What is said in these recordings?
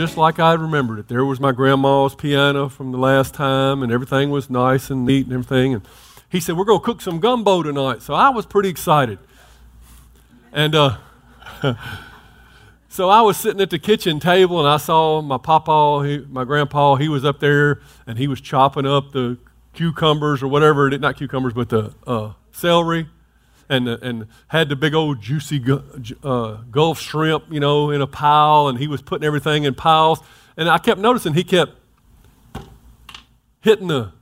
Just like I remembered it. There was my grandma's piano from the last time, and everything was nice and neat and everything. And he said, We're going to cook some gumbo tonight. So I was pretty excited. And uh, so I was sitting at the kitchen table, and I saw my papa, he, my grandpa, he was up there, and he was chopping up the cucumbers or whatever, not cucumbers, but the uh, celery and, and had the big old juicy uh, Gulf shrimp, you know, in a pile, and he was putting everything in piles. And I kept noticing he kept hitting the,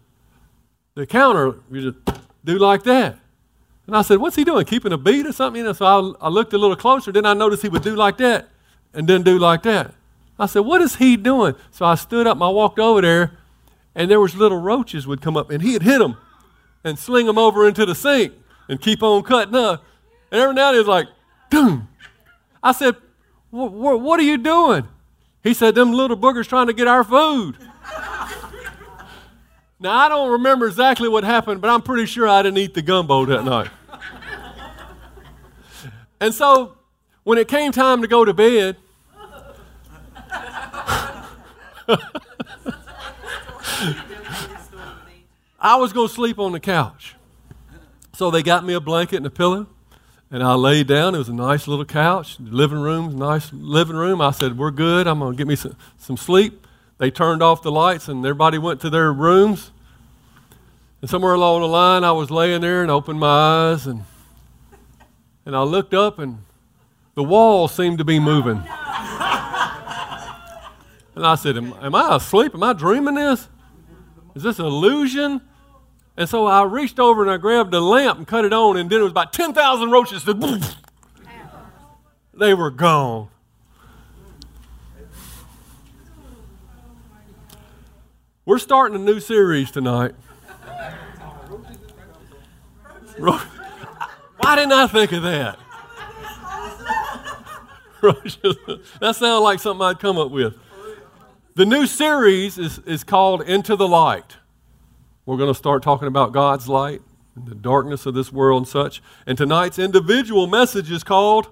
the counter, you just do like that. And I said, What's he doing? Keeping a beat or something? Know, so I, I looked a little closer. Then I noticed he would do like that and then do like that. I said, What is he doing? So I stood up and I walked over there, and there was little roaches would come up, and he'd hit them and sling them over into the sink and keep on cutting up. And every now and then it's like, Doom. I said, "Wh- wh- What are you doing? He said, Them little boogers trying to get our food. now, I don't remember exactly what happened, but I'm pretty sure I didn't eat the gumbo that night. and so, when it came time to go to bed, I was going to sleep on the couch. So they got me a blanket and a pillow, and I laid down. It was a nice little couch, living room, nice living room. I said, "We're good. I'm going to get me some, some sleep." They turned off the lights, and everybody went to their rooms. And somewhere along the line, I was laying there and opened my eyes, and and I looked up, and the wall seemed to be moving. And I said, am, am I asleep? Am I dreaming this? Is this an illusion? And so I reached over and I grabbed a lamp and cut it on, and then it was about 10,000 roaches. They were gone. We're starting a new series tonight. Why didn't I think of that? That sounds like something I'd come up with. The new series is, is called Into the Light. We're going to start talking about God's light and the darkness of this world and such. And tonight's individual message is called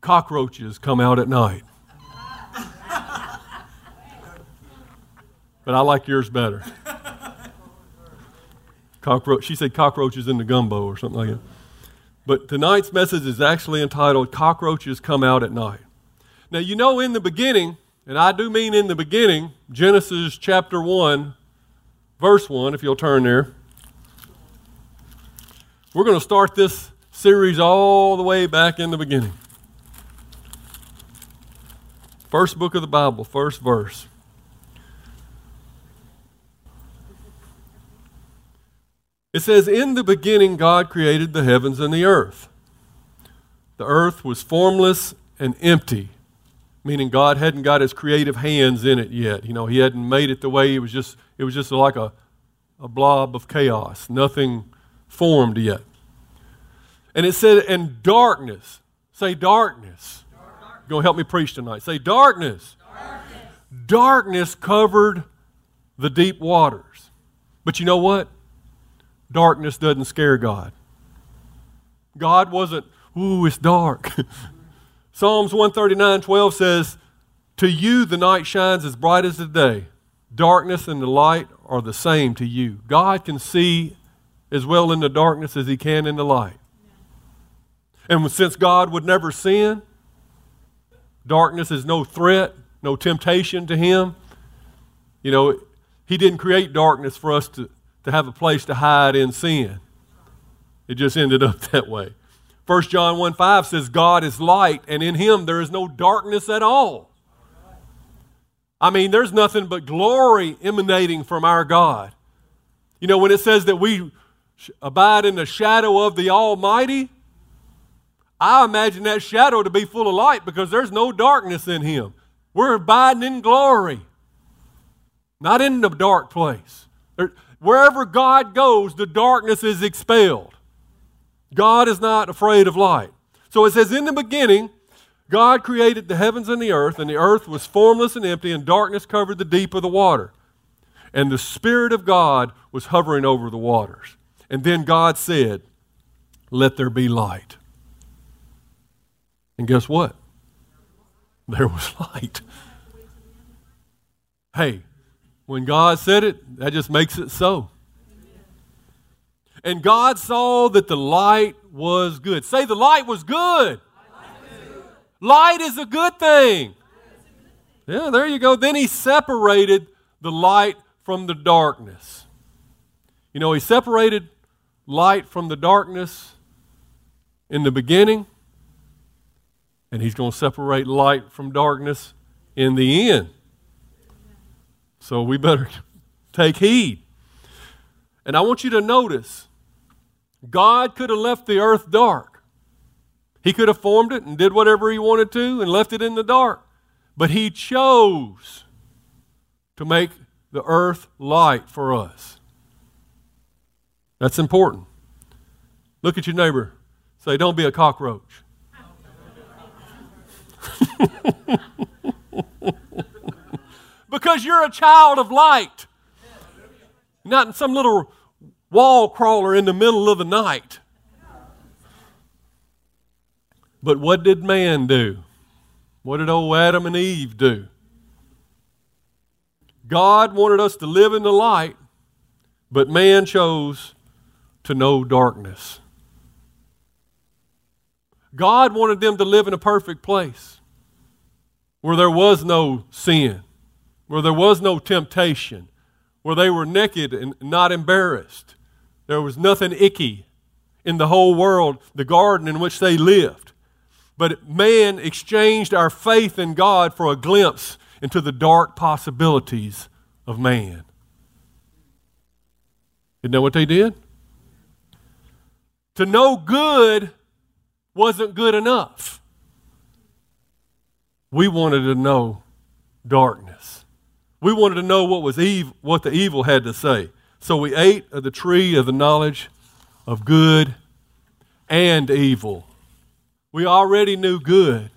Cockroaches Come Out at Night. But I like yours better. Cockroach, she said cockroaches in the gumbo or something like that. But tonight's message is actually entitled Cockroaches Come Out at Night. Now, you know, in the beginning, and I do mean in the beginning, Genesis chapter 1, verse 1, if you'll turn there. We're going to start this series all the way back in the beginning. First book of the Bible, first verse. It says, In the beginning, God created the heavens and the earth. The earth was formless and empty, meaning God hadn't got his creative hands in it yet. You know, he hadn't made it the way it was just, it was just like a, a blob of chaos, nothing formed yet. And it said, and darkness, say darkness. Go help me preach tonight. Say darkness. Darkness covered the deep waters. But you know what? Darkness doesn't scare God. God wasn't, ooh, it's dark. Psalms 139 12 says, To you the night shines as bright as the day. Darkness and the light are the same to you. God can see as well in the darkness as he can in the light. And since God would never sin, darkness is no threat, no temptation to him. You know, he didn't create darkness for us to, to have a place to hide in sin. It just ended up that way. 1 John 1 5 says, God is light, and in him there is no darkness at all. I mean, there's nothing but glory emanating from our God. You know, when it says that we abide in the shadow of the Almighty, I imagine that shadow to be full of light because there's no darkness in him. We're abiding in glory, not in the dark place. Wherever God goes, the darkness is expelled. God is not afraid of light. So it says, In the beginning, God created the heavens and the earth, and the earth was formless and empty, and darkness covered the deep of the water. And the Spirit of God was hovering over the waters. And then God said, Let there be light. And guess what? There was light. Hey, when God said it, that just makes it so. And God saw that the light was good. Say, the light was good. Light is a good thing. Yeah, there you go. Then he separated the light from the darkness. You know, he separated light from the darkness in the beginning, and he's going to separate light from darkness in the end. So we better take heed. And I want you to notice God could have left the earth dark. He could have formed it and did whatever he wanted to and left it in the dark. But he chose to make the earth light for us. That's important. Look at your neighbor. Say, don't be a cockroach. because you're a child of light, not in some little wall crawler in the middle of the night. But what did man do? What did old Adam and Eve do? God wanted us to live in the light, but man chose to know darkness. God wanted them to live in a perfect place where there was no sin, where there was no temptation, where they were naked and not embarrassed. There was nothing icky in the whole world, the garden in which they lived. But man exchanged our faith in God for a glimpse into the dark possibilities of man. Isn't that what they did? To know good wasn't good enough. We wanted to know darkness. We wanted to know what was evil, what the evil had to say. So we ate of the tree of the knowledge of good and evil. We already knew good,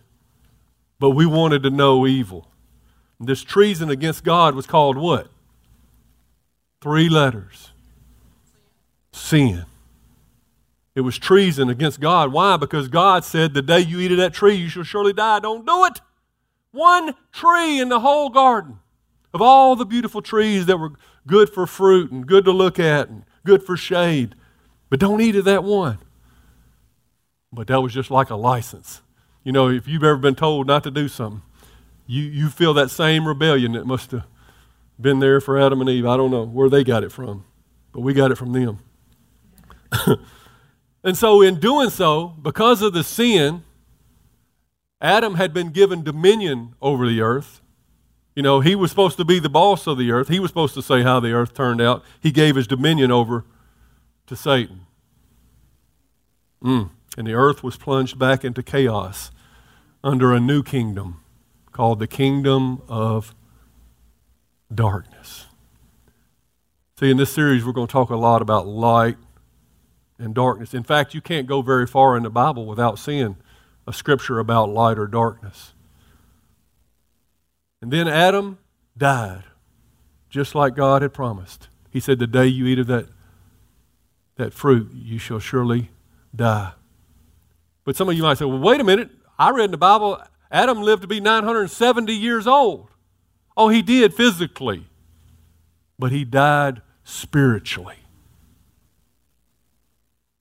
but we wanted to know evil. This treason against God was called what? Three letters sin. It was treason against God. Why? Because God said, The day you eat of that tree, you shall surely die. Don't do it. One tree in the whole garden of all the beautiful trees that were good for fruit and good to look at and good for shade. But don't eat of that one. But that was just like a license. You know, if you've ever been told not to do something, you, you feel that same rebellion that must have been there for Adam and Eve. I don't know where they got it from, but we got it from them. and so, in doing so, because of the sin, Adam had been given dominion over the earth. You know, he was supposed to be the boss of the earth. He was supposed to say how the earth turned out. He gave his dominion over to Satan. Mm. And the earth was plunged back into chaos under a new kingdom called the kingdom of darkness. See, in this series, we're going to talk a lot about light and darkness. In fact, you can't go very far in the Bible without seeing a scripture about light or darkness. And then Adam died, just like God had promised. He said, The day you eat of that, that fruit, you shall surely die. But some of you might say, Well, wait a minute. I read in the Bible Adam lived to be 970 years old. Oh, he did physically, but he died spiritually.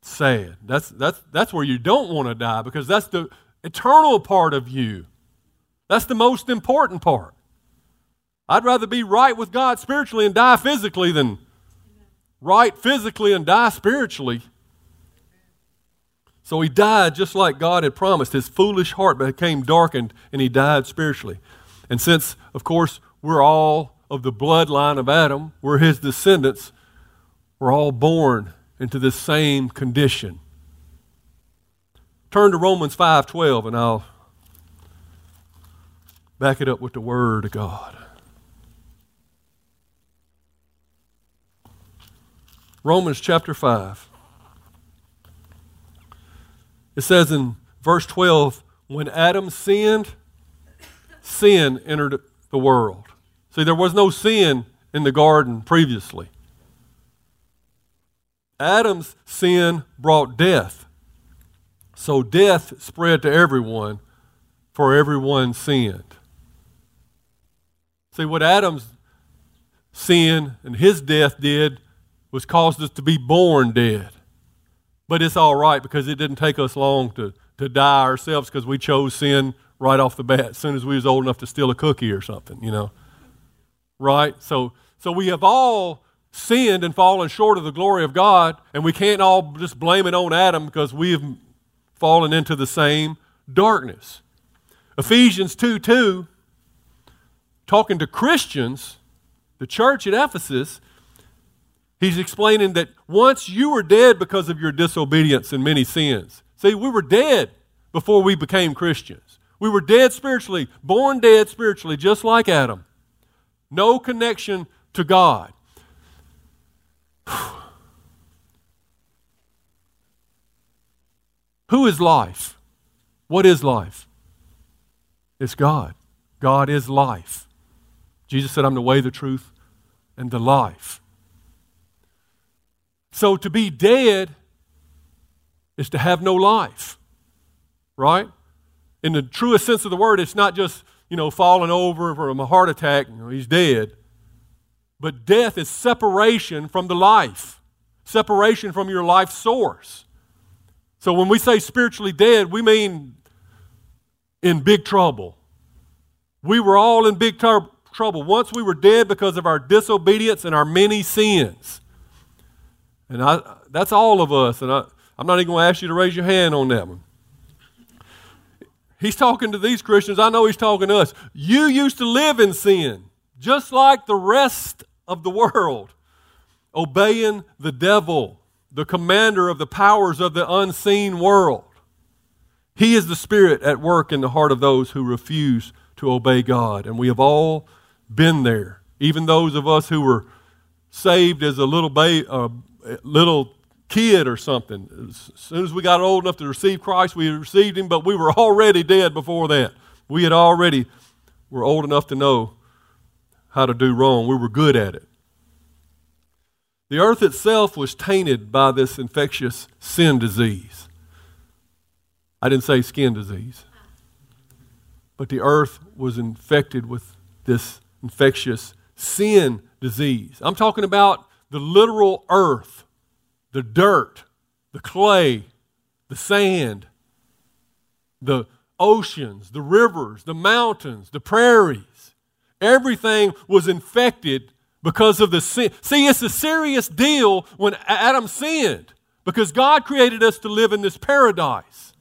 Sad. That's, that's, that's where you don't want to die because that's the eternal part of you. That's the most important part. I'd rather be right with God spiritually and die physically than right physically and die spiritually. So he died just like God had promised. His foolish heart became darkened and he died spiritually. And since, of course, we're all of the bloodline of Adam, we're his descendants, we're all born into this same condition. Turn to Romans 5:12 and I'll back it up with the Word of God. Romans chapter 5. It says in verse 12, when Adam sinned, sin entered the world. See, there was no sin in the garden previously. Adam's sin brought death. So death spread to everyone, for everyone sinned. See, what Adam's sin and his death did was caused us to be born dead. But it's all right because it didn't take us long to, to die ourselves because we chose sin right off the bat as soon as we was old enough to steal a cookie or something, you know. Right? So so we have all sinned and fallen short of the glory of God, and we can't all just blame it on Adam because we have fallen into the same darkness. Ephesians 2 2, talking to Christians, the church at Ephesus, He's explaining that once you were dead because of your disobedience and many sins. See, we were dead before we became Christians. We were dead spiritually, born dead spiritually, just like Adam. No connection to God. Who is life? What is life? It's God. God is life. Jesus said, I'm the way, the truth, and the life. So to be dead is to have no life, right? In the truest sense of the word, it's not just, you know, falling over from a heart attack, you know, he's dead. But death is separation from the life, separation from your life source. So when we say spiritually dead, we mean in big trouble. We were all in big trouble. Once we were dead because of our disobedience and our many sins. And I, that's all of us. And I, I'm not even going to ask you to raise your hand on that one. He's talking to these Christians. I know he's talking to us. You used to live in sin, just like the rest of the world, obeying the devil, the commander of the powers of the unseen world. He is the spirit at work in the heart of those who refuse to obey God. And we have all been there. Even those of us who were saved as a little baby. Uh, little kid or something. As soon as we got old enough to receive Christ, we received Him, but we were already dead before that. We had already were old enough to know how to do wrong. We were good at it. The earth itself was tainted by this infectious sin disease. I didn't say skin disease, but the earth was infected with this infectious sin disease. I'm talking about the literal earth, the dirt, the clay, the sand, the oceans, the rivers, the mountains, the prairies. Everything was infected because of the sin. See, it's a serious deal when Adam sinned because God created us to live in this paradise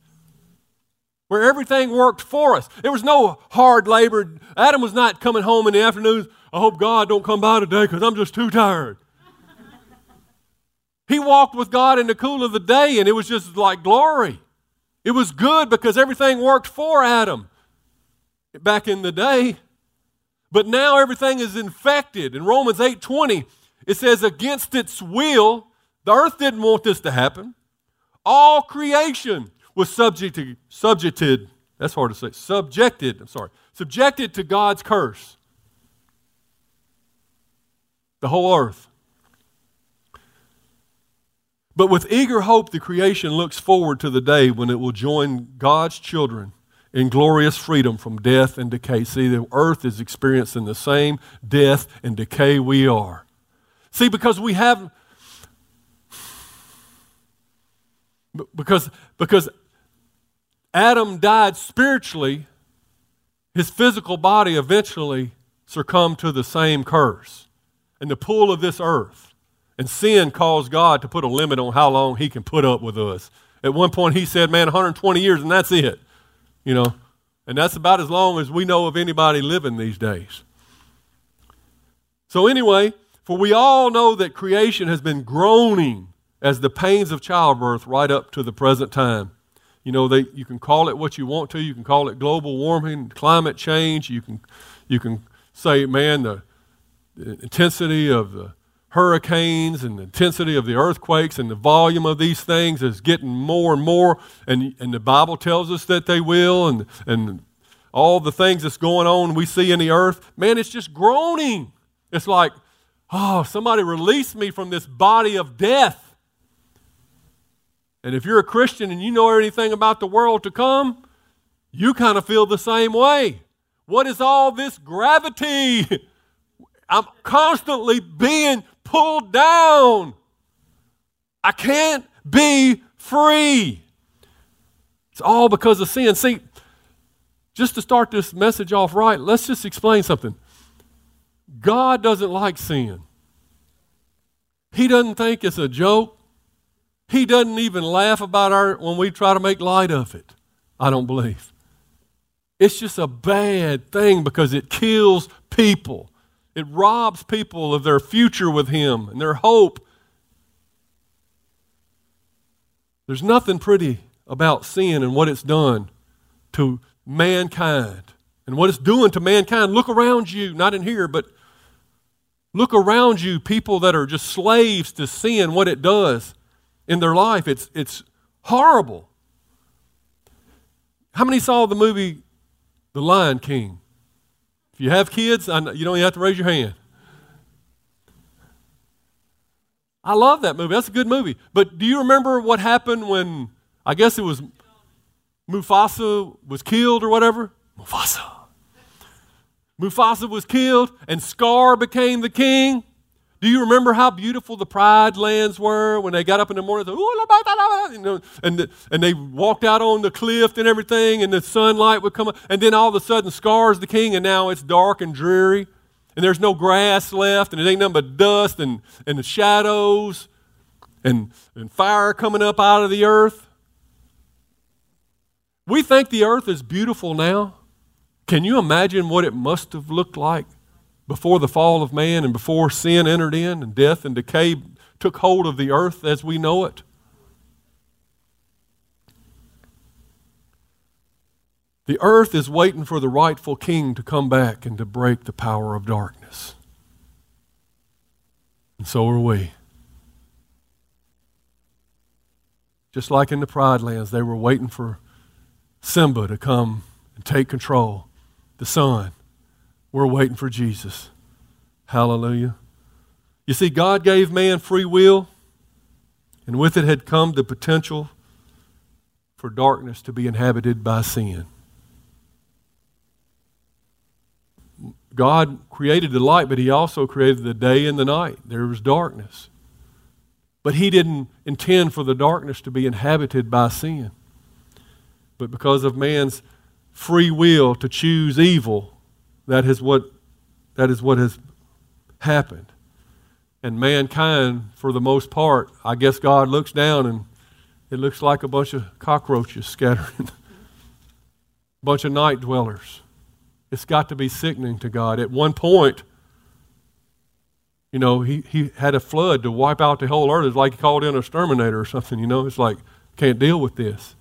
where everything worked for us. There was no hard labor. Adam was not coming home in the afternoons. I hope God don't come by today because I'm just too tired. He walked with God in the cool of the day, and it was just like glory. It was good because everything worked for Adam back in the day. But now everything is infected. In Romans 8:20, it says, against its will, the earth didn't want this to happen. All creation was subjected, subjected, that's hard to say, subjected, I'm sorry, subjected to God's curse. The whole earth. But with eager hope, the creation looks forward to the day when it will join God's children in glorious freedom from death and decay. See, the earth is experiencing the same death and decay we are. See, because we have, because, because Adam died spiritually, his physical body eventually succumbed to the same curse and the pull of this earth. And sin caused God to put a limit on how long he can put up with us. At one point, he said, man, 120 years, and that's it. You know, and that's about as long as we know of anybody living these days. So, anyway, for we all know that creation has been groaning as the pains of childbirth right up to the present time. You know, they, you can call it what you want to. You can call it global warming, climate change. You can, you can say, man, the, the intensity of the hurricanes and the intensity of the earthquakes and the volume of these things is getting more and more. And, and the Bible tells us that they will. And, and all the things that's going on we see in the earth, man, it's just groaning. It's like, oh, somebody release me from this body of death. And if you're a Christian and you know anything about the world to come, you kind of feel the same way. What is all this gravity? I'm constantly being pulled down. I can't be free. It's all because of sin. See, just to start this message off right, let's just explain something. God doesn't like sin. He doesn't think it's a joke. He doesn't even laugh about our when we try to make light of it. I don't believe. It's just a bad thing because it kills people. It robs people of their future with him and their hope. There's nothing pretty about sin and what it's done to mankind and what it's doing to mankind. Look around you, not in here, but look around you, people that are just slaves to sin, what it does in their life. It's, it's horrible. How many saw the movie The Lion King? If you have kids, know, you don't even have to raise your hand. I love that movie. That's a good movie. But do you remember what happened when, I guess it was Mufasa was killed or whatever? Mufasa. Mufasa was killed and Scar became the king. Do you remember how beautiful the Pride lands were when they got up in the morning You know, and, and they walked out on the cliff and everything and the sunlight would come up and then all of a sudden Scar's the king and now it's dark and dreary and there's no grass left and it ain't nothing but dust and, and the shadows and, and fire coming up out of the earth. We think the earth is beautiful now. Can you imagine what it must have looked like before the fall of man and before sin entered in and death and decay took hold of the earth as we know it? The earth is waiting for the rightful king to come back and to break the power of darkness. And so are we. Just like in the Pride Lands, they were waiting for Simba to come and take control, the Son. We're waiting for Jesus. Hallelujah. You see, God gave man free will, and with it had come the potential for darkness to be inhabited by sin. God created the light, but He also created the day and the night. There was darkness. But He didn't intend for the darkness to be inhabited by sin but because of man's free will to choose evil, that is what, that is what has happened. And mankind, for the most part, I guess God looks down and it looks like a bunch of cockroaches scattering, a bunch of night dwellers. It's got to be sickening to God. At one point, you know, he, he had a flood to wipe out the whole earth. It's like he called in a exterminator or something, you know. It's like, can't deal with this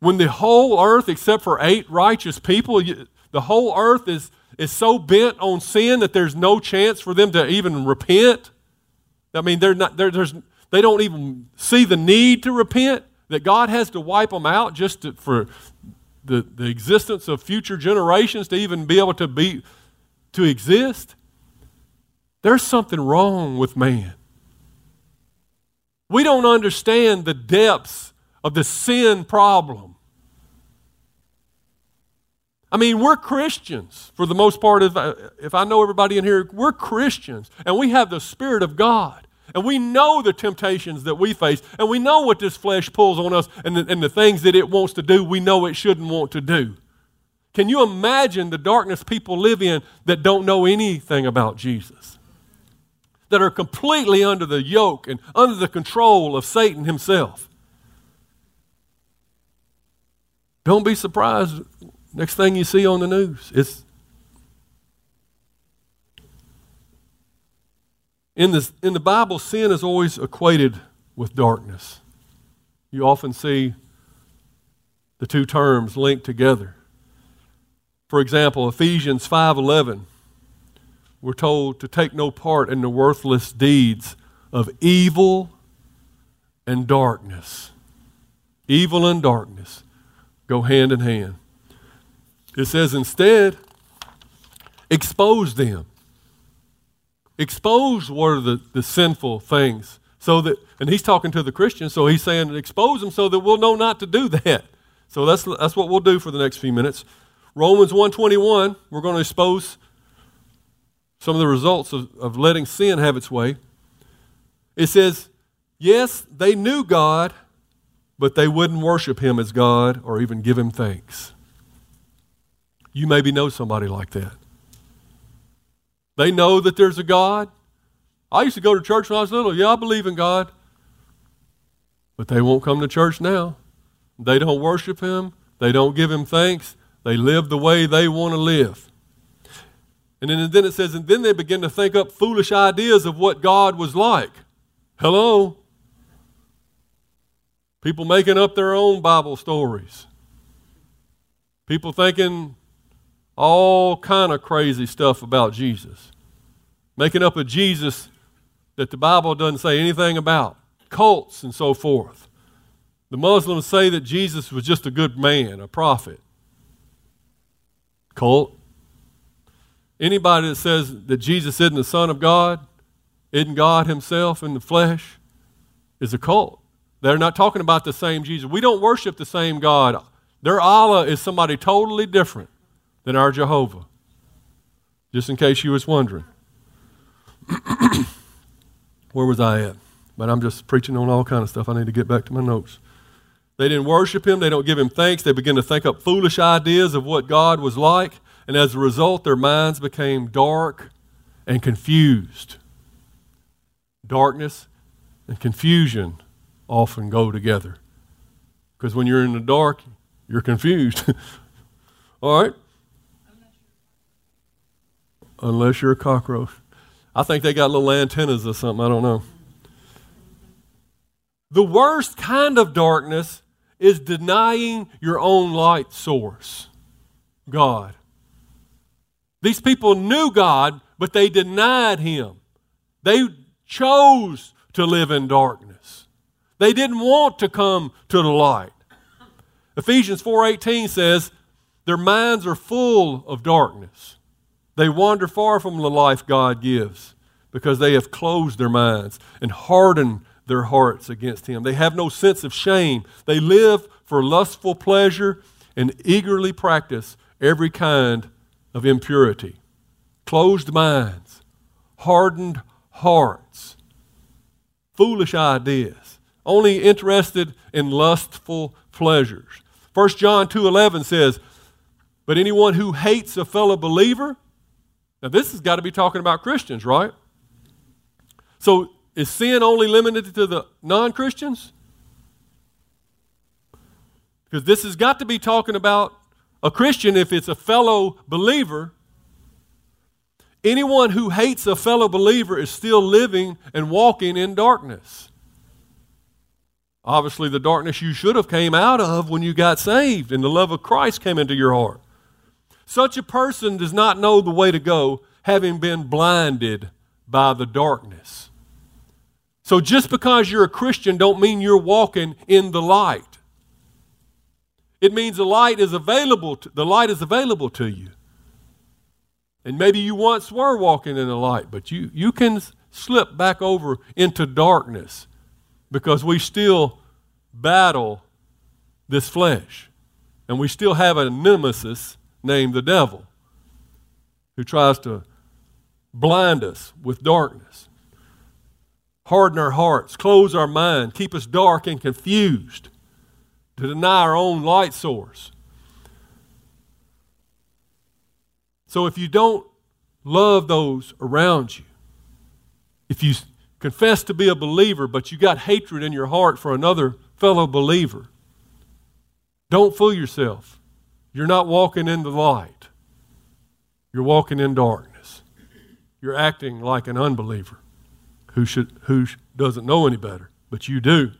when the whole earth, except for eight righteous people, the whole earth is, is so bent on sin that there's no chance for them to even repent. I mean, they're not, they're, there's, they don't even see the need to repent, that God has to wipe them out just to, for the, the existence of future generations to even be able to be to exist. There's something wrong with man. We don't understand the depths of the sin problem. I mean, we're Christians for the most part. If I, if I know everybody in here, we're Christians and we have the Spirit of God. And we know the temptations that we face, and we know what this flesh pulls on us, and the, and the things that it wants to do, we know it shouldn't want to do. Can you imagine the darkness people live in that don't know anything about Jesus? That are completely under the yoke and under the control of Satan himself. Don't be surprised next thing you see on the news. It's in the, in the Bible, sin is always equated with darkness. You often see the two terms linked together. For example, Ephesians 5:11 we're told to take no part in the worthless deeds of evil and darkness. Evil and darkness go hand in hand. It says instead, expose them. Expose what are the, the sinful things so that, and he's talking to the Christians, so he's saying expose them so that we'll know not to do that. So that's, that's what we'll do for the next few minutes. Romans 121, we're going to expose some of the results of, of letting sin have its way. It says, yes, they knew God, but they wouldn't worship him as God or even give him thanks. You maybe know somebody like that. They know that there's a God. I used to go to church when I was little. Yeah, I believe in God. But they won't come to church now. They don't worship Him. They don't give Him thanks. They live the way they want to live. And then, and then it says, and then they begin to think up foolish ideas of what God was like. Hello? People making up their own Bible stories. People thinking all kind of crazy stuff about Jesus. Making up a Jesus that the Bible doesn't say anything about. Cults and so forth. The Muslims say that Jesus was just a good man, a prophet. Cult. Anybody that says that Jesus isn't the Son of God, isn't God Himself in the flesh, is a cult. They're not talking about the same Jesus. We don't worship the same God. Their Allah is somebody totally different than our Jehovah. Just in case you was wondering. Where was I at? But I'm just preaching on all kind of stuff. I need to get back to my notes. They didn't worship him. They don't give him thanks. They begin to think up foolish ideas of what God was like. And as a result, their minds became dark and confused. Darkness and confusion often go together. Because when you're in the dark, you're confused. All right? Unless you're a cockroach. I think they got little antennas or something. I don't know. The worst kind of darkness is denying your own light source, God. These people knew God, but they denied Him. They chose to live in darkness. They didn't want to come to the light. Ephesians 4:18 says, "Their minds are full of darkness." They wander far from the life God gives because they have closed their minds and hardened their hearts against Him. They have no sense of shame. They live for lustful pleasure and eagerly practice every kind of impurity. Closed minds, hardened hearts, foolish ideas, only interested in lustful pleasures. 1 John 2:11 says, "But anyone who hates a fellow believer now, this has got to be talking about Christians, right? So, is sin only limited to the non Christians? Because this has got to be talking about a Christian if it's a fellow believer. Anyone who hates a fellow believer is still living and walking in darkness. Obviously, the darkness you should have came out of when you got saved and the love of Christ came into your heart. Such a person does not know the way to go, having been blinded by the darkness. So just because you're a Christian don't mean you're walking in the light. It means the light is available to, the light is available to you. And maybe you once were walking in the light, but you, you can slip back over into darkness because we still battle this flesh. And we still have a nemesis named the devil, who tries to blind us with darkness, harden our hearts, close our mind, keep us dark and confused, to deny our own light source. So if you don't love those around you, if you confess to be a believer, but you got hatred in your heart for another fellow believer, don't fool yourself. You're not walking in the light, you're walking in darkness. You're acting like an unbeliever who, should, who doesn't know any better, but you do.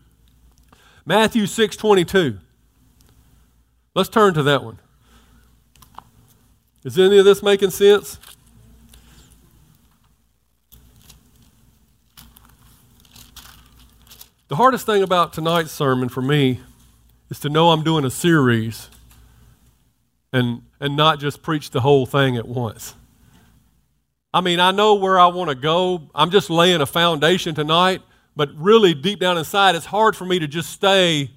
Matthew 6 22. Let's turn to that one. Is any of this making sense? The hardest thing about tonight's sermon for me is to know I'm doing a series and, and not just preach the whole thing at once. I mean, I know where I want to go. I'm just laying a foundation tonight, but really deep down inside, it's hard for me to just stay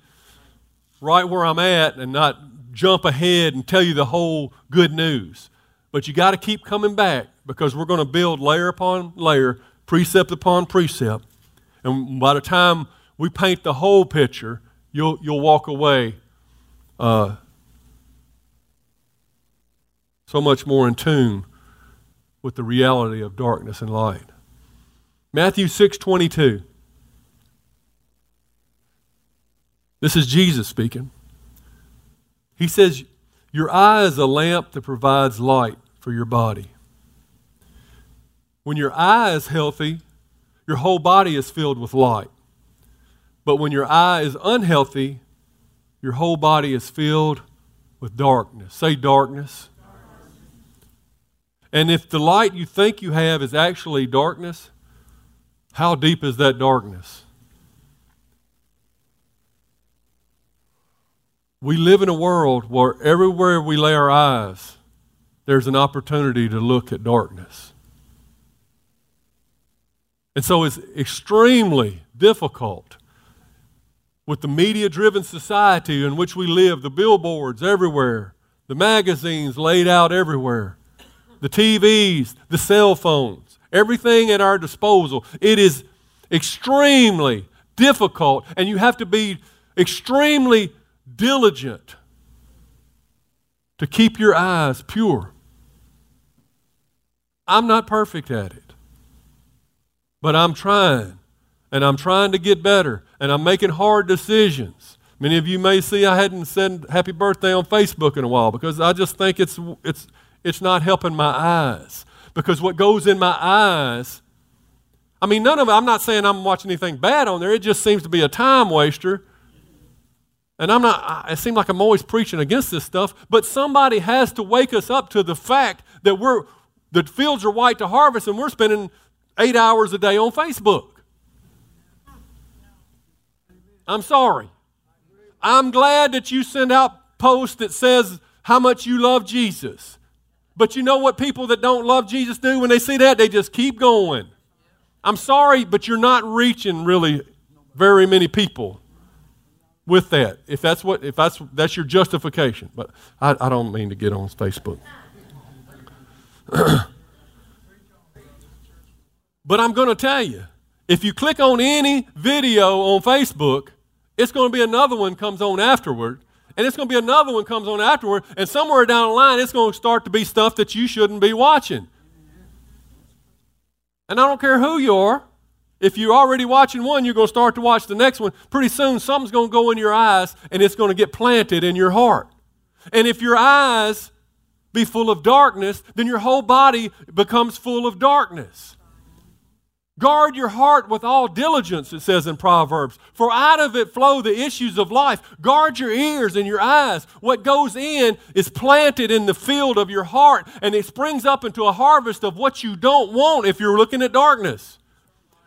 right where I'm at and not jump ahead and tell you the whole good news. But you got to keep coming back because we're going to build layer upon layer, precept upon precept. And by the time we paint the whole picture, you'll, you'll walk away uh, so much more in tune with the reality of darkness and light. Matthew 6 22. This is Jesus speaking. He says, Your eye is a lamp that provides light for your body. When your eye is healthy, your whole body is filled with light. But when your eye is unhealthy, your whole body is filled with darkness. Say darkness. And if the light you think you have is actually darkness, how deep is that darkness? We live in a world where everywhere we lay our eyes, there's an opportunity to look at darkness. And so it's extremely difficult with the media driven society in which we live, the billboards everywhere, the magazines laid out everywhere, the TVs, the cell phones, everything at our disposal. It is extremely difficult, and you have to be extremely diligent to keep your eyes pure. I'm not perfect at it, but I'm trying, and I'm trying to get better, and I'm making hard decisions. Many of you may see I hadn't said happy birthday on Facebook in a while because I just think it's, it's, it's not helping my eyes. Because what goes in my eyes, I mean, none of it, I'm not saying I'm watching anything bad on there, it just seems to be a time waster and I'm not, it seems like I'm always preaching against this stuff, but somebody has to wake us up to the fact that we're, the fields are white to harvest and we're spending eight hours a day on Facebook. I'm sorry. I'm glad that you send out posts that says how much you love Jesus. But you know what people that don't love Jesus do when they see that? They just keep going. I'm sorry, but you're not reaching really very many people with that. If that's what if that's that's your justification. But I, I don't mean to get on Facebook. but I'm going to tell you, if you click on any video on Facebook, it's going to be another one comes on afterward, and it's going to be another one comes on afterward, and somewhere down the line, it's going to start to be stuff that you shouldn't be watching. And I don't care who you are. If you're already watching one, you're going to start to watch the next one. Pretty soon, something's going to go in your eyes and it's going to get planted in your heart. And if your eyes be full of darkness, then your whole body becomes full of darkness. Guard your heart with all diligence, it says in Proverbs, for out of it flow the issues of life. Guard your ears and your eyes. What goes in is planted in the field of your heart, and it springs up into a harvest of what you don't want if you're looking at darkness.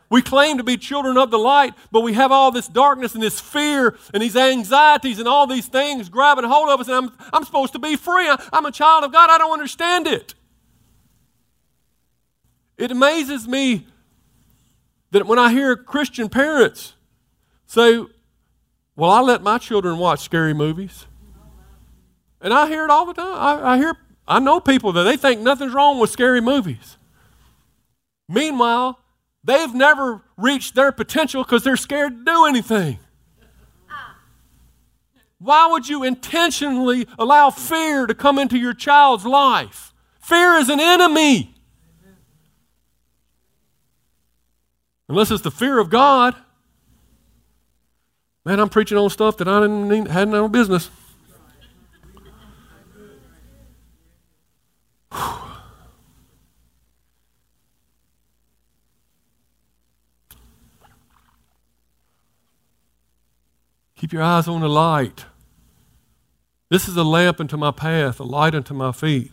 We claim to be children of the light, but we have all this darkness and this fear and these anxieties and all these things grabbing hold of us, and I'm, I'm supposed to be free. I, I'm a child of God. I don't understand it. It amazes me that when I hear Christian parents say, Well, I let my children watch scary movies. And I hear it all the time. I, I hear, I know people that they think nothing's wrong with scary movies. Meanwhile, They've never reached their potential because they're scared to do anything. Why would you intentionally allow fear to come into your child's life? Fear is an enemy. Unless it's the fear of God. Man, I'm preaching on stuff that I didn't need, had no business. Keep your eyes on the light. This is a lamp unto my path, a light unto my feet.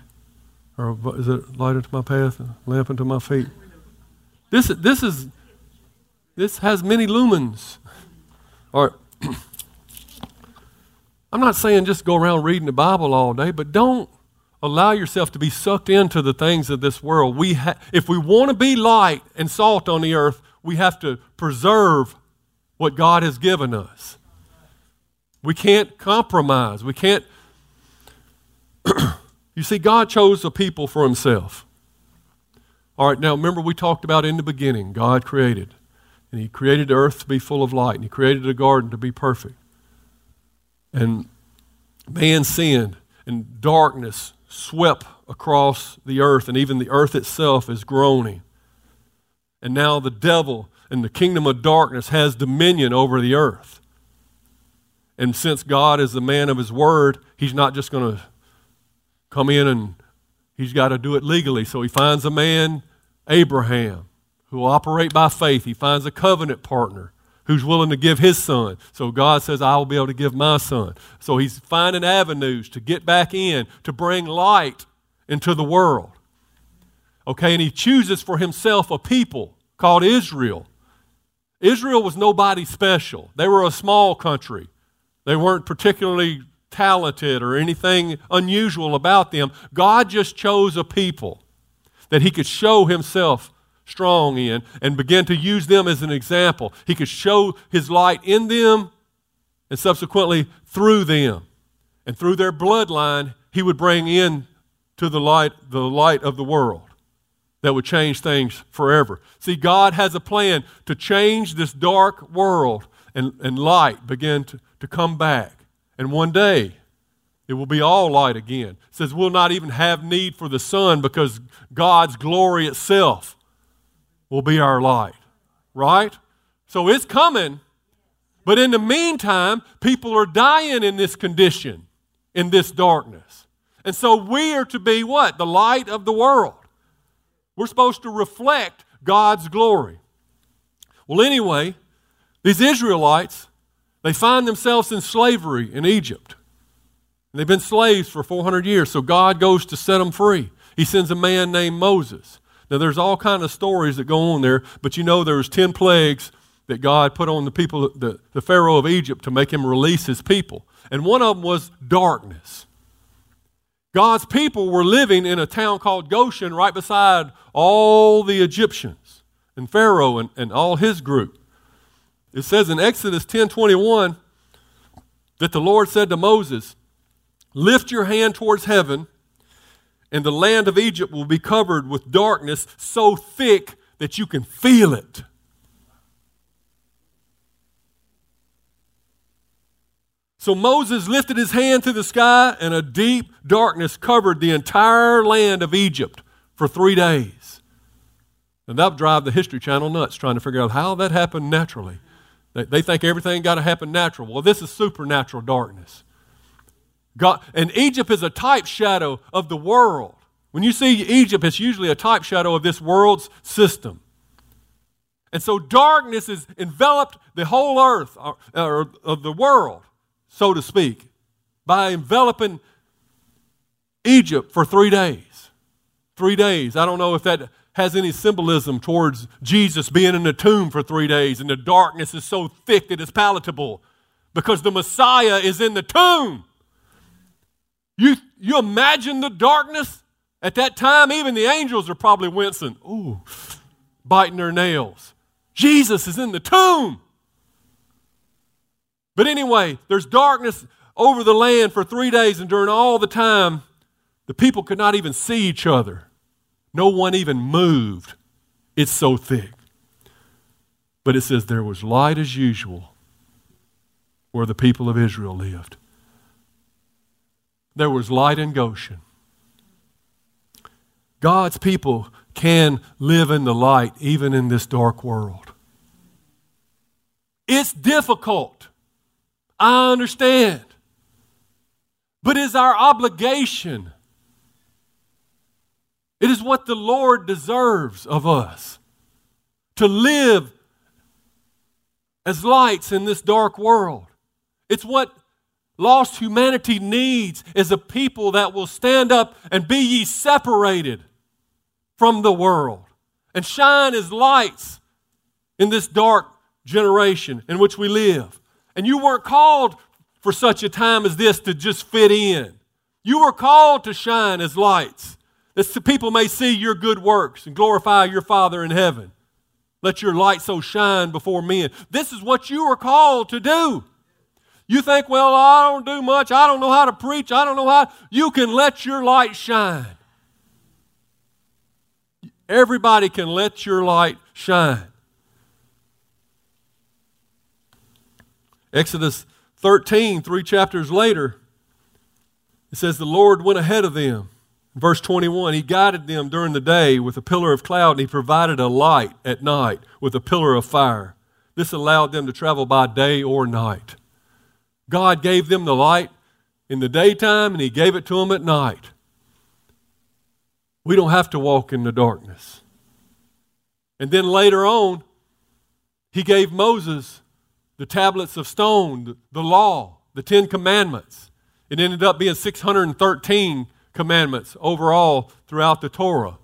Or is it light unto my path, a lamp unto my feet? This, this is this has many lumens. Right. I'm not saying just go around reading the Bible all day, but don't allow yourself to be sucked into the things of this world. We ha- if we want to be light and salt on the earth, we have to preserve what God has given us. We can't compromise. We can't. you see, God chose a people for Himself. All right, now remember we talked about in the beginning, God created. And He created the earth to be full of light, and He created the garden to be perfect. And man sinned, and darkness swept across the earth, and even the earth itself is groaning. And now the devil and the kingdom of darkness has dominion over the earth. And since God is the man of his word, he's not just going to come in and he's got to do it legally. So he finds a man, Abraham, who will operate by faith. He finds a covenant partner who's willing to give his son. So God says, I will be able to give my son. So he's finding avenues to get back in, to bring light into the world. Okay, and he chooses for himself a people called Israel. Israel was nobody special, they were a small country. They weren't particularly talented or anything unusual about them. God just chose a people that he could show himself strong in and begin to use them as an example. He could show his light in them and subsequently through them. And through their bloodline, he would bring in to the light the light of the world that would change things forever. See, God has a plan to change this dark world and, and light begin to, to come back. And one day, it will be all light again. It says we'll not even have need for the sun because God's glory itself will be our light. Right? So it's coming. But in the meantime, people are dying in this condition, in this darkness. And so we are to be what? The light of the world. We're supposed to reflect God's glory. Well, anyway, these Israelites, they find themselves in slavery in Egypt. They've been slaves for 400 years, so God goes to set them free. He sends a man named Moses. Now, there's all kind of stories that go on there, but you know there was 10 plagues that God put on the people, the, the Pharaoh of Egypt, to make him release his people. And one of them was darkness. God's people were living in a town called Goshen right beside all the Egyptians and Pharaoh and, and all his group. It says in Exodus 10:21 that the Lord said to Moses, "Lift your hand towards heaven, and the land of Egypt will be covered with darkness so thick that you can feel it." So Moses lifted his hand to the sky, and a deep darkness covered the entire land of Egypt for three days. And that'll drive the History Channel nuts trying to figure out how that happened naturally. They think everything got to happen natural. Well, this is supernatural darkness. God, and Egypt is a type shadow of the world. When you see Egypt, it's usually a type shadow of this world's system. And so darkness has enveloped the whole earth, or, or, of the world so to speak, by enveloping Egypt for three days. Three days. I don't know if that has any symbolism towards Jesus being in the tomb for three days and the darkness is so thick that it's palatable because the Messiah is in the tomb. You, you imagine the darkness? At that time, even the angels are probably wincing, ooh, biting their nails. Jesus is in the tomb. But anyway, there's darkness over the land for three days, and during all the time, the people could not even see each other. No one even moved. It's so thick. But it says there was light as usual where the people of Israel lived. There was light in Goshen. God's people can live in the light even in this dark world. It's difficult. I understand. But it's our obligation. It is what the Lord deserves of us to live as lights in this dark world. It's what lost humanity needs is a people that will stand up and be ye separated from the world and shine as lights in this dark generation in which we live. And you weren't called for such a time as this to just fit in. You were called to shine as lights, that people may see your good works and glorify your Father in heaven. Let your light so shine before men. This is what you are called to do. You think, well, I don't do much. I don't know how to preach. I don't know how. You can let your light shine. Everybody can let your light shine. Exodus 13, three chapters later, it says, The Lord went ahead of them. Verse 21 He guided them during the day with a pillar of cloud, and He provided a light at night with a pillar of fire. This allowed them to travel by day or night. God gave them the light in the daytime, and He gave it to them at night. We don't have to walk in the darkness. And then later on, He gave Moses the tablets of stone, the law, the Ten Commandments. It ended up being 613 commandments overall throughout the Torah.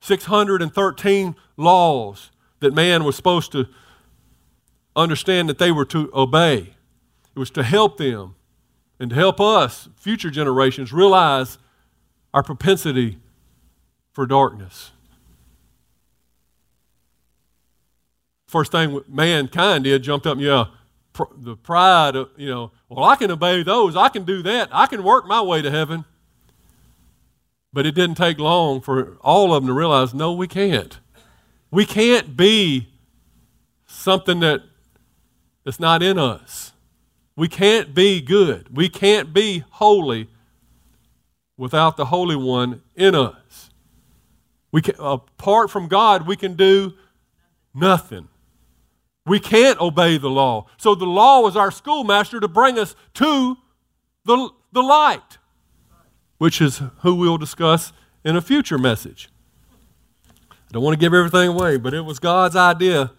613 laws that man was supposed to understand that they were to obey. It was to help them and to help us, future generations, realize our propensity for darkness. First thing mankind did jumped up, yeah, pr- the pride of, you know, well, I can obey those. I can do that. I can work my way to heaven. But it didn't take long for all of them to realize no, we can't. We can't be something that, that's not in us. We can't be good. We can't be holy without the Holy One in us. We can, apart from God, we can do nothing. We can't obey the law. So the law was our schoolmaster to bring us to the, the light, which is who we'll discuss in a future message. I don't want to give everything away, but it was God's idea.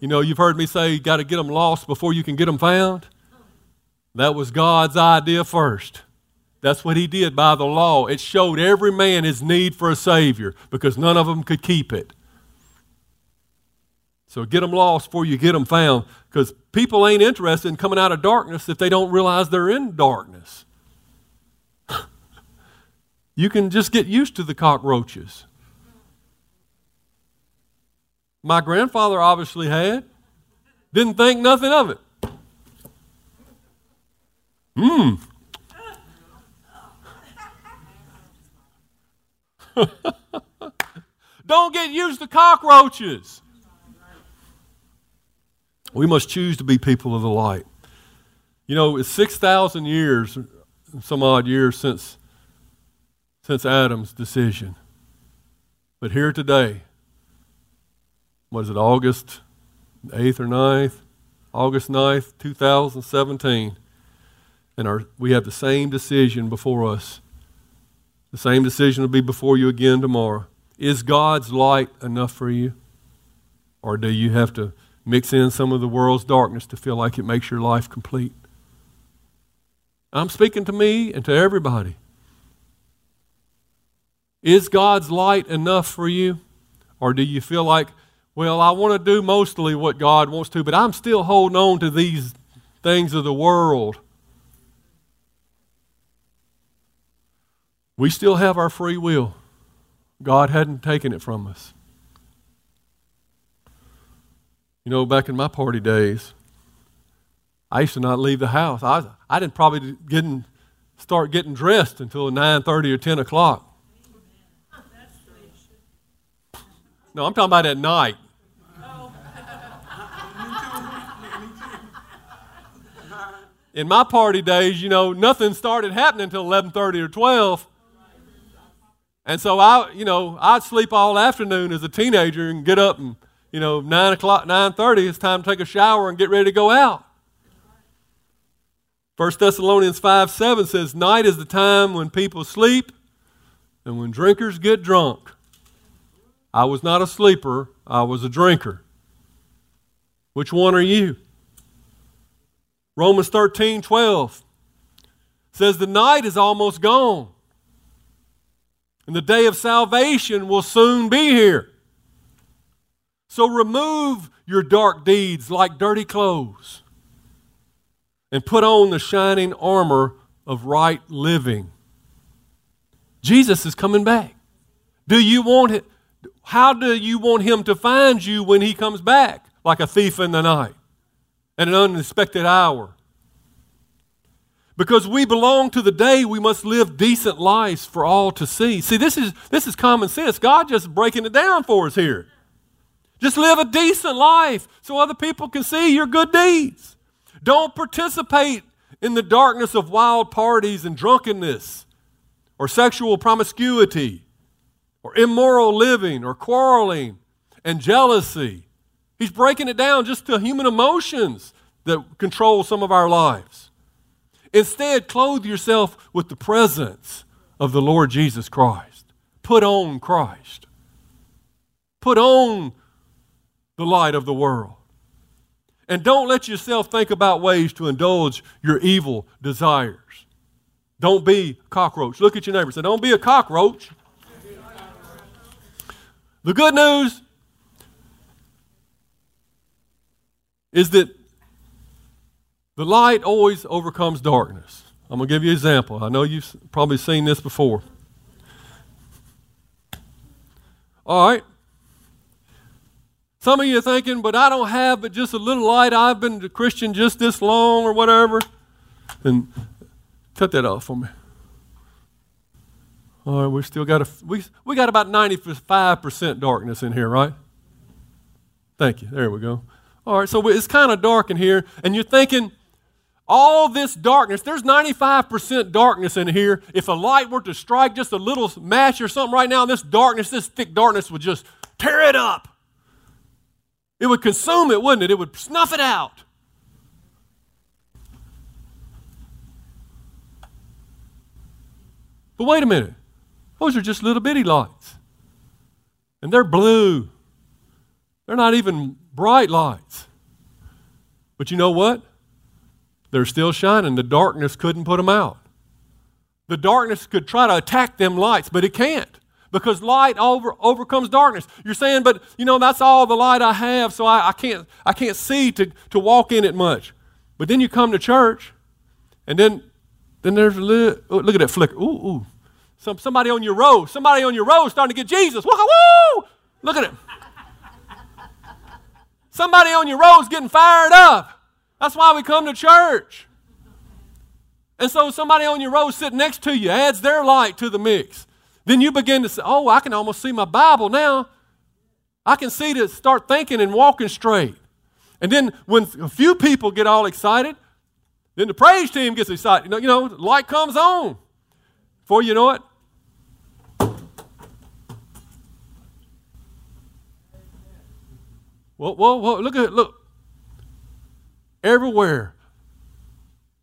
You know, you've heard me say you got to get them lost before you can get them found. That was God's idea first. That's what he did by the law. It showed every man his need for a Savior because none of them could keep it. So get them lost before you get them found because people ain't interested in coming out of darkness if they don't realize they're in darkness. you can just get used to the cockroaches. My grandfather obviously had. Didn't think nothing of it. Mmm. Don't get used to cockroaches. We must choose to be people of the light. You know, it's 6,000 years, some odd years since, since Adam's decision. But here today, was it August 8th or 9th? August 9th, 2017. And our, we have the same decision before us. The same decision will be before you again tomorrow. Is God's light enough for you? Or do you have to mix in some of the world's darkness to feel like it makes your life complete. I'm speaking to me and to everybody. Is God's light enough for you? Or do you feel like, well, I want to do mostly what God wants to, but I'm still holding on to these things of the world? We still have our free will. God hadn't taken it from us. You know, back in my party days, I used to not leave the house. I, I didn't probably getting, start getting dressed until 9.30 or 10 o'clock. No, I'm talking about at night. In my party days, you know, nothing started happening until 11:30 or 12. And so I, you know, I'd sleep all afternoon as a teenager and get up and you know, 9 o'clock, 9.30, it's time to take a shower and get ready to go out. 1 Thessalonians 5 7 says, Night is the time when people sleep and when drinkers get drunk. I was not a sleeper, I was a drinker. Which one are you? Romans 13 12 says the night is almost gone. And the day of salvation will soon be here. So remove your dark deeds like dirty clothes and put on the shining armor of right living. Jesus is coming back. Do you want it? How do you want him to find you when he comes back? Like a thief in the night at an unexpected hour. Because we belong to the day we must live decent lives for all to see. See, this is, this is common sense. God just breaking it down for us here. Just live a decent life so other people can see your good deeds. Don't participate in the darkness of wild parties and drunkenness or sexual promiscuity or immoral living or quarreling and jealousy. He's breaking it down just to human emotions that control some of our lives. Instead, clothe yourself with the presence of the Lord Jesus Christ. Put on Christ. Put on the light of the world. And don't let yourself think about ways to indulge your evil desires. Don't be cockroach. Look at your neighbor. Say, don't be a cockroach. The good news is that the light always overcomes darkness. I'm going to give you an example. I know you've probably seen this before. All right. Some of you are thinking, but I don't have but just a little light. I've been a Christian just this long or whatever. And cut that off for me. All right, we still got a, we, we got about 95% darkness in here, right? Thank you. There we go. All right, so it's kind of dark in here, and you're thinking, all this darkness, there's 95% darkness in here. If a light were to strike just a little match or something right now, this darkness, this thick darkness would just tear it up. It would consume it, wouldn't it? It would snuff it out. But wait a minute. Those are just little bitty lights. And they're blue. They're not even bright lights. But you know what? They're still shining. The darkness couldn't put them out. The darkness could try to attack them lights, but it can't because light over, overcomes darkness. You're saying, but you know, that's all the light I have, so I, I, can't, I can't see to, to walk in it much. But then you come to church, and then, then there's a little, oh, look at that flicker. Ooh, ooh. Some, somebody on your row, somebody on your row starting to get Jesus. Woo, woo! Look at it. Somebody on your row is getting fired up. That's why we come to church. And so somebody on your row sitting next to you adds their light to the mix. Then you begin to say, Oh, I can almost see my Bible now. I can see to start thinking and walking straight. And then when a few people get all excited, then the praise team gets excited. You know, you know light comes on. Before you know it, Whoa, whoa, whoa, look at look everywhere.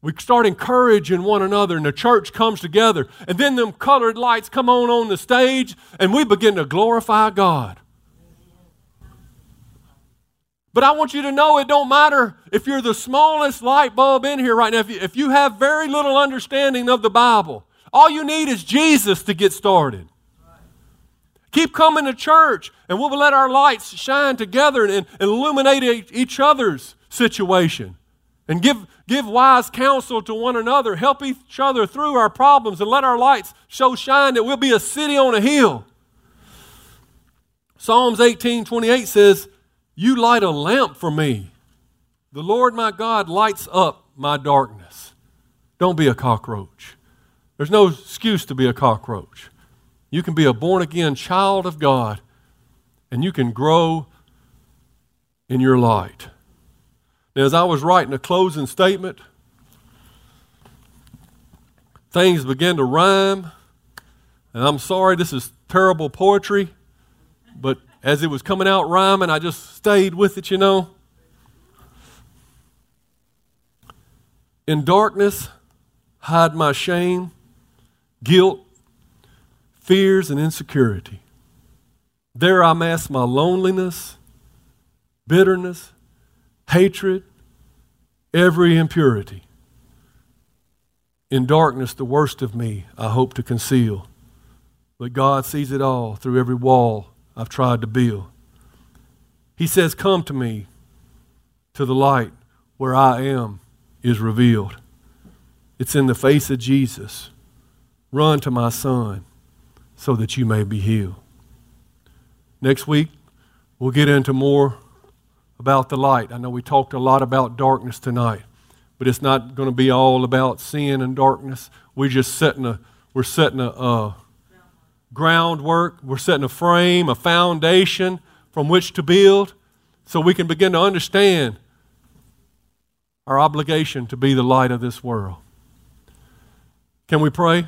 We start encouraging one another, and the church comes together. And then them colored lights come on on the stage, and we begin to glorify God. But I want you to know it don't matter if you're the smallest light bulb in here right now. If you, if you have very little understanding of the Bible, all you need is Jesus to get started. Keep coming to church, and we'll let our lights shine together and, and illuminate each other's situation and give, give wise counsel to one another, help each other through our problems, and let our lights show shine that we'll be a city on a hill. Psalms 18 28 says, You light a lamp for me. The Lord my God lights up my darkness. Don't be a cockroach. There's no excuse to be a cockroach. You can be a born again child of God, and you can grow in your light. Now, as I was writing a closing statement, things began to rhyme. And I'm sorry, this is terrible poetry, but as it was coming out rhyming, I just stayed with it, you know. In darkness, hide my shame, guilt, fears, and insecurity. There I mask my loneliness, bitterness, hatred, every impurity. In darkness, the worst of me I hope to conceal. But God sees it all through every wall I've tried to build. He says, Come to me, to the light where I am is revealed. It's in the face of Jesus. Run to my son so that you may be healed. Next week, we'll get into more about the light. I know we talked a lot about darkness tonight, but it's not going to be all about sin and darkness. We're just setting a, we're setting a uh, groundwork, we're setting a frame, a foundation from which to build so we can begin to understand our obligation to be the light of this world. Can we pray?